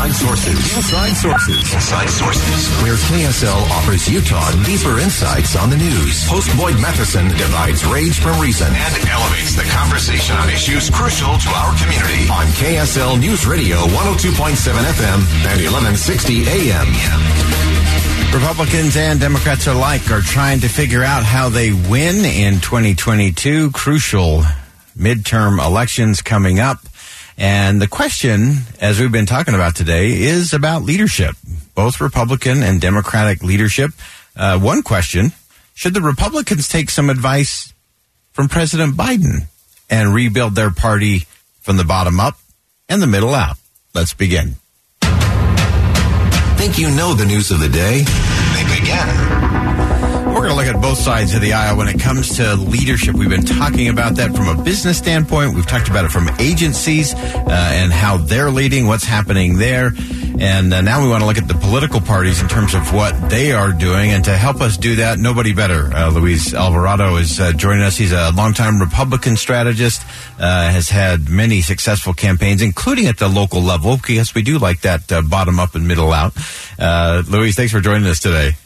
Inside Sources. Inside Sources. Inside Sources. Where KSL offers Utah deeper insights on the news. Host Boyd Matheson divides rage from reason and elevates the conversation on issues crucial to our community. On KSL News Radio 102.7 FM and 1160 AM. Republicans and Democrats alike are trying to figure out how they win in 2022. Crucial midterm elections coming up. And the question, as we've been talking about today, is about leadership, both Republican and Democratic leadership. Uh, one question should the Republicans take some advice from President Biden and rebuild their party from the bottom up and the middle out? Let's begin. Think you know the news of the day? They begin. To look at both sides of the aisle when it comes to leadership. We've been talking about that from a business standpoint. We've talked about it from agencies uh, and how they're leading, what's happening there. And uh, now we want to look at the political parties in terms of what they are doing. And to help us do that, nobody better. Uh, Luis Alvarado is uh, joining us. He's a longtime Republican strategist, uh, has had many successful campaigns, including at the local level, because we do like that uh, bottom up and middle out. Luis, thanks for joining us today.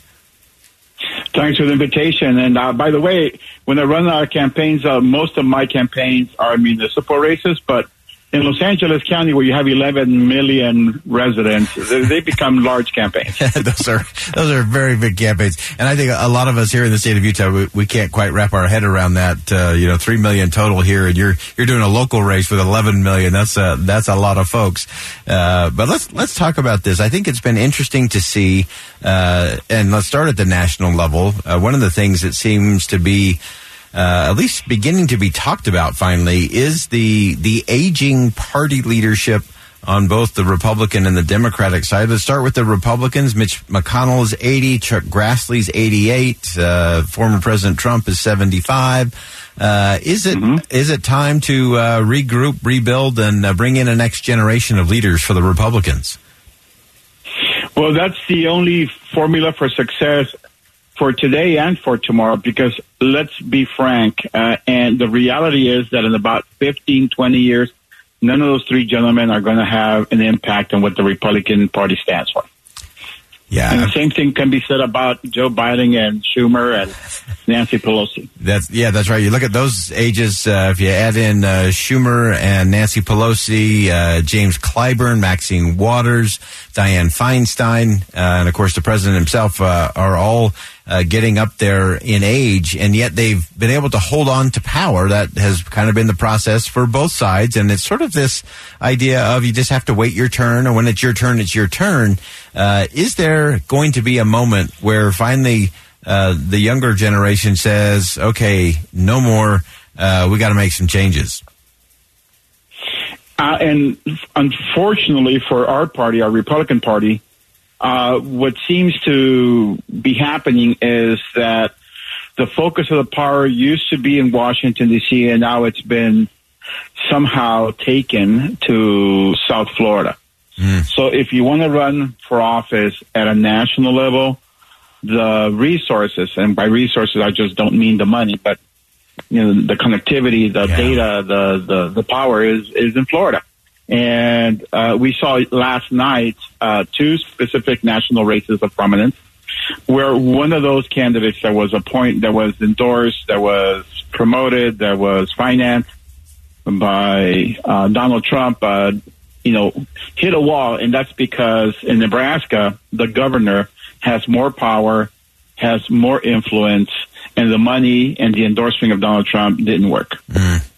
Thanks for the invitation. And uh, by the way, when I run our campaigns, uh, most of my campaigns are municipal races, but in Los Angeles County, where you have 11 million residents, they become large campaigns. those are those are very big campaigns, and I think a lot of us here in the state of Utah, we, we can't quite wrap our head around that. Uh, you know, three million total here, and you're you're doing a local race with 11 million. That's a that's a lot of folks. Uh, but let's let's talk about this. I think it's been interesting to see, uh, and let's start at the national level. Uh, one of the things that seems to be uh, at least beginning to be talked about finally is the the aging party leadership on both the Republican and the Democratic side. Let's start with the Republicans. Mitch McConnell is 80, Chuck Grassley's 88, uh, former President Trump is 75. Uh, is it mm-hmm. is it time to uh, regroup, rebuild, and uh, bring in a next generation of leaders for the Republicans? Well, that's the only formula for success for today and for tomorrow because let's be frank, uh, and the reality is that in about 15, 20 years, none of those three gentlemen are going to have an impact on what the Republican Party stands for. Yeah. And the same thing can be said about Joe Biden and Schumer and Nancy Pelosi. That's yeah, that's right. You look at those ages. Uh, if you add in uh, Schumer and Nancy Pelosi, uh, James Clyburn, Maxine Waters, Dianne Feinstein, uh, and of course the president himself uh, are all uh, getting up there in age, and yet they've been able to hold on to power. That has kind of been the process for both sides, and it's sort of this idea of you just have to wait your turn, and when it's your turn, it's your turn. Uh, is there going to be a moment where finally uh, the younger generation says, "Okay, no more. Uh, we got to make some changes." Uh, and unfortunately for our party, our Republican Party, uh, what seems to be happening is that the focus of the power used to be in Washington, D.C., and now it's been somehow taken to South Florida. Mm. So if you want to run for office at a national level, the resources, and by resources, I just don't mean the money, but you know, the connectivity, the yeah. data, the, the, the power is, is in Florida. And uh, we saw last night uh, two specific national races of prominence, where one of those candidates that was a point that was endorsed, that was promoted, that was financed by uh, Donald Trump, uh, you know, hit a wall, and that's because in Nebraska the governor has more power, has more influence, and the money and the endorsement of Donald Trump didn't work. Mm.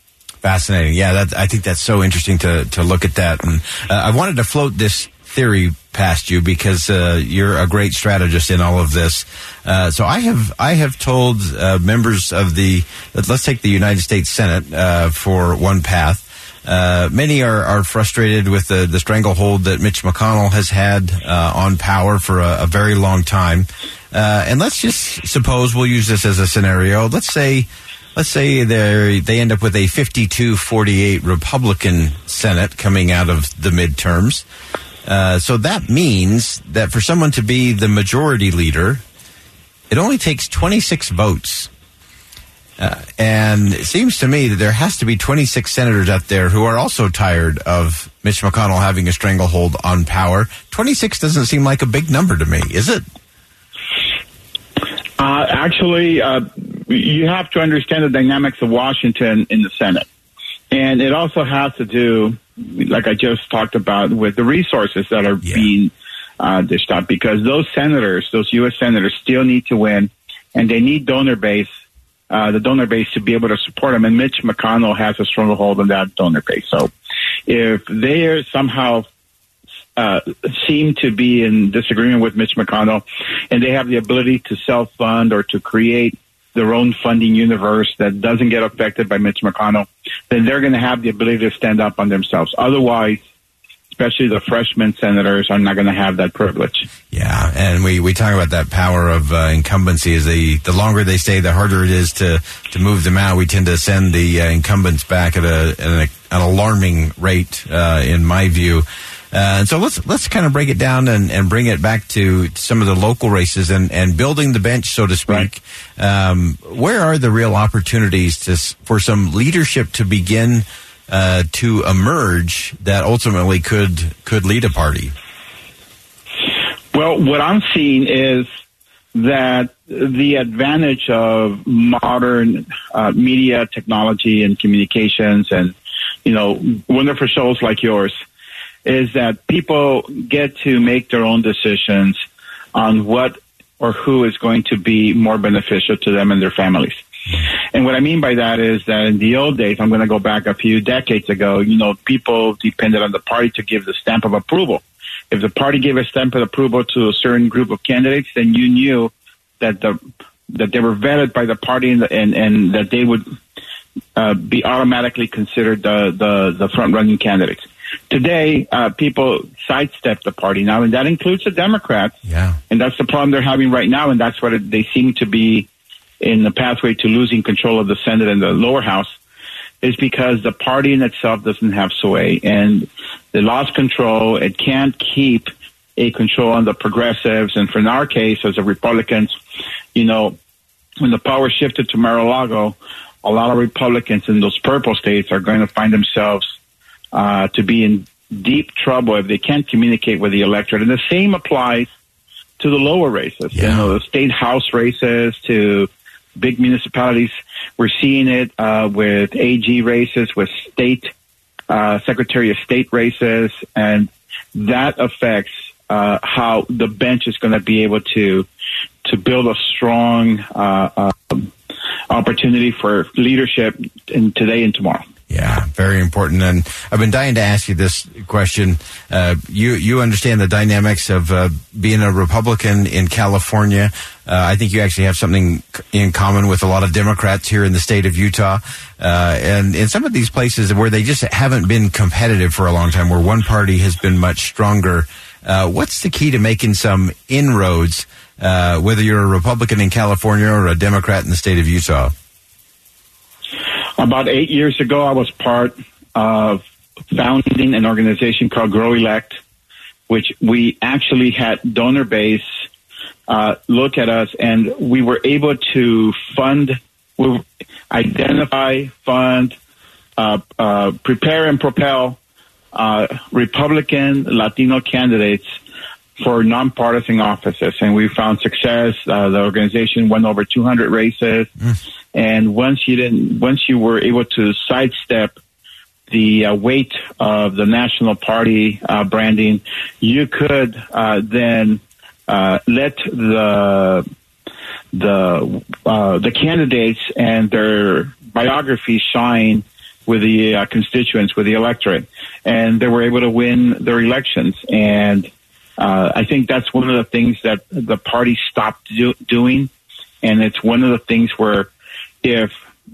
Fascinating. Yeah, that, I think that's so interesting to, to look at that. And uh, I wanted to float this theory past you because uh, you're a great strategist in all of this. Uh, so I have I have told uh, members of the let's take the United States Senate uh, for one path. Uh, many are, are frustrated with the, the stranglehold that Mitch McConnell has had uh, on power for a, a very long time. And let's just suppose we'll use this as a scenario. Let's say let's say they they end up with a 52-48 Republican Senate coming out of the midterms. Uh, so that means that for someone to be the majority leader, it only takes 26 votes. Uh, and it seems to me that there has to be 26 senators out there who are also tired of Mitch McConnell having a stranglehold on power. 26 doesn't seem like a big number to me, is it? Uh, actually, uh, you have to understand the dynamics of Washington in the Senate. And it also has to do, like I just talked about, with the resources that are yeah. being uh, dished out because those senators, those U.S. senators, still need to win and they need donor base uh, the donor base to be able to support them. And Mitch McConnell has a stronghold on that donor base. So if they are somehow uh, seem to be in disagreement with Mitch McConnell and they have the ability to self fund or to create their own funding universe that doesn't get affected by Mitch McConnell, then they're going to have the ability to stand up on themselves. Otherwise, especially the freshman senators are not going to have that privilege. Yeah, and we, we talk about that power of uh, incumbency. Is the the longer they stay, the harder it is to to move them out. We tend to send the uh, incumbents back at a at an, alarming rate, uh, in my view. Uh, and so let's let's kind of break it down and, and bring it back to some of the local races and, and building the bench, so to speak. Right. Um, where are the real opportunities to for some leadership to begin uh, to emerge that ultimately could could lead a party? Well, what I'm seeing is that the advantage of modern uh, media technology and communications and you know wonderful shows like yours is that people get to make their own decisions on what or who is going to be more beneficial to them and their families. And what I mean by that is that in the old days, I'm going to go back a few decades ago, you know, people depended on the party to give the stamp of approval. If the party gave a stamp of approval to a certain group of candidates, then you knew that the that they were vetted by the party and and, and that they would uh, be automatically considered the the, the front running candidates. Today, uh, people sidestep the party now, and that includes the Democrats. Yeah, and that's the problem they're having right now, and that's what it, they seem to be in the pathway to losing control of the Senate and the lower house is because the party in itself doesn't have sway and they lost control. It can't keep a control on the progressives. And for in our case, as a Republicans, you know, when the power shifted to Mar-a-Lago, a lot of Republicans in those purple states are going to find themselves uh, to be in deep trouble if they can't communicate with the electorate. And the same applies to the lower races, yeah. you know, the state house races, to big municipalities. We're seeing it uh, with AG races, with state uh, Secretary of State races, and that affects uh, how the bench is going to be able to to build a strong uh, um, opportunity for leadership in today and tomorrow. Yeah, very important. And I've been dying to ask you this question. Uh, you you understand the dynamics of uh, being a Republican in California. Uh, I think you actually have something in common with a lot of Democrats here in the state of Utah, uh, and in some of these places where they just haven't been competitive for a long time, where one party has been much stronger. Uh, what's the key to making some inroads, uh, whether you're a Republican in California or a Democrat in the state of Utah? About eight years ago, I was part of founding an organization called Grow Elect, which we actually had donor base uh, look at us, and we were able to fund, we identify, fund, uh, uh, prepare, and propel uh, Republican Latino candidates for nonpartisan offices, and we found success. Uh, the organization won over 200 races, mm. and once you didn't, once you were able to sidestep the uh, weight of the national party uh, branding, you could uh, then uh, let the the uh, the candidates and their biographies shine with the constituents, with the electorate, and they were able to win their elections and uh, I think that's one of the things that the party stopped do- doing, and it's one of the things where if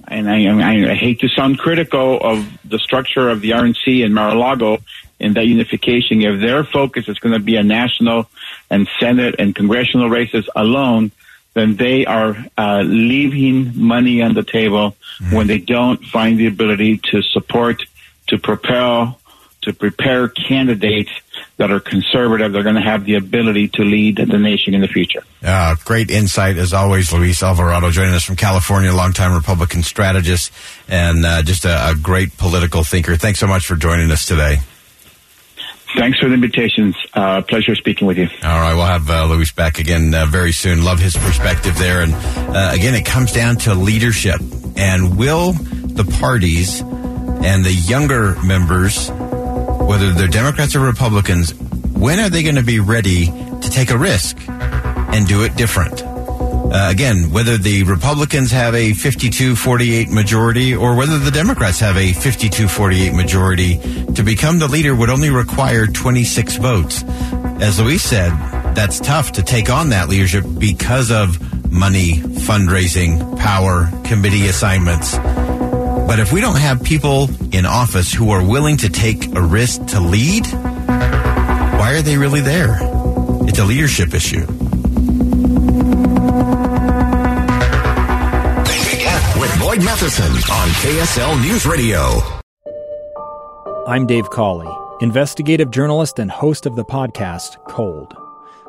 and I, I, I hate to sound critical of the structure of the RNC in Mar-a-Lago in that unification. If their focus is going to be a national and Senate and congressional races alone, then they are uh, leaving money on the table mm-hmm. when they don't find the ability to support, to propel, to prepare candidates that are conservative. They're going to have the ability to lead the nation in the future. Uh, great insight as always, Luis Alvarado, joining us from California, longtime Republican strategist and uh, just a, a great political thinker. Thanks so much for joining us today. Thanks for the invitations. Uh, pleasure speaking with you. All right, we'll have uh, Luis back again uh, very soon. Love his perspective there. And uh, again, it comes down to leadership. And will the parties and the younger members, whether they're Democrats or Republicans, when are they going to be ready to take a risk and do it different? Uh, again, whether the Republicans have a 52 48 majority or whether the Democrats have a 52 48 majority to become the leader would only require 26 votes. As Luis said, that's tough to take on that leadership because of money, fundraising, power, committee assignments. But if we don't have people in office who are willing to take a risk to lead, why are they really there? It's a leadership issue. With Boyd Matheson on KSL News Radio. I'm Dave Cawley, investigative journalist and host of the podcast Cold.